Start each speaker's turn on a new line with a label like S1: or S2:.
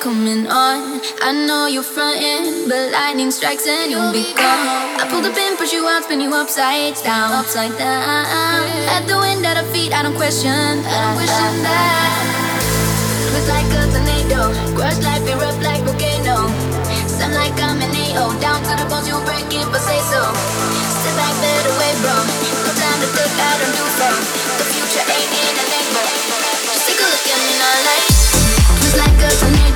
S1: coming on. I know you're frontin', but lightning strikes and you'll be gone. I pulled the pin, push you out, spin you upside down, upside down. At the wind, at our feet, I don't question, I don't question that. Look like a tornado, crush life, erupt like volcano. Sound like I'm an AO, down to the bones, you'll break it, but say so. Step back, let away, bro. No time to think, I don't do so. The future ain't in a label. Just take a look at me now, like. Just like a tornado.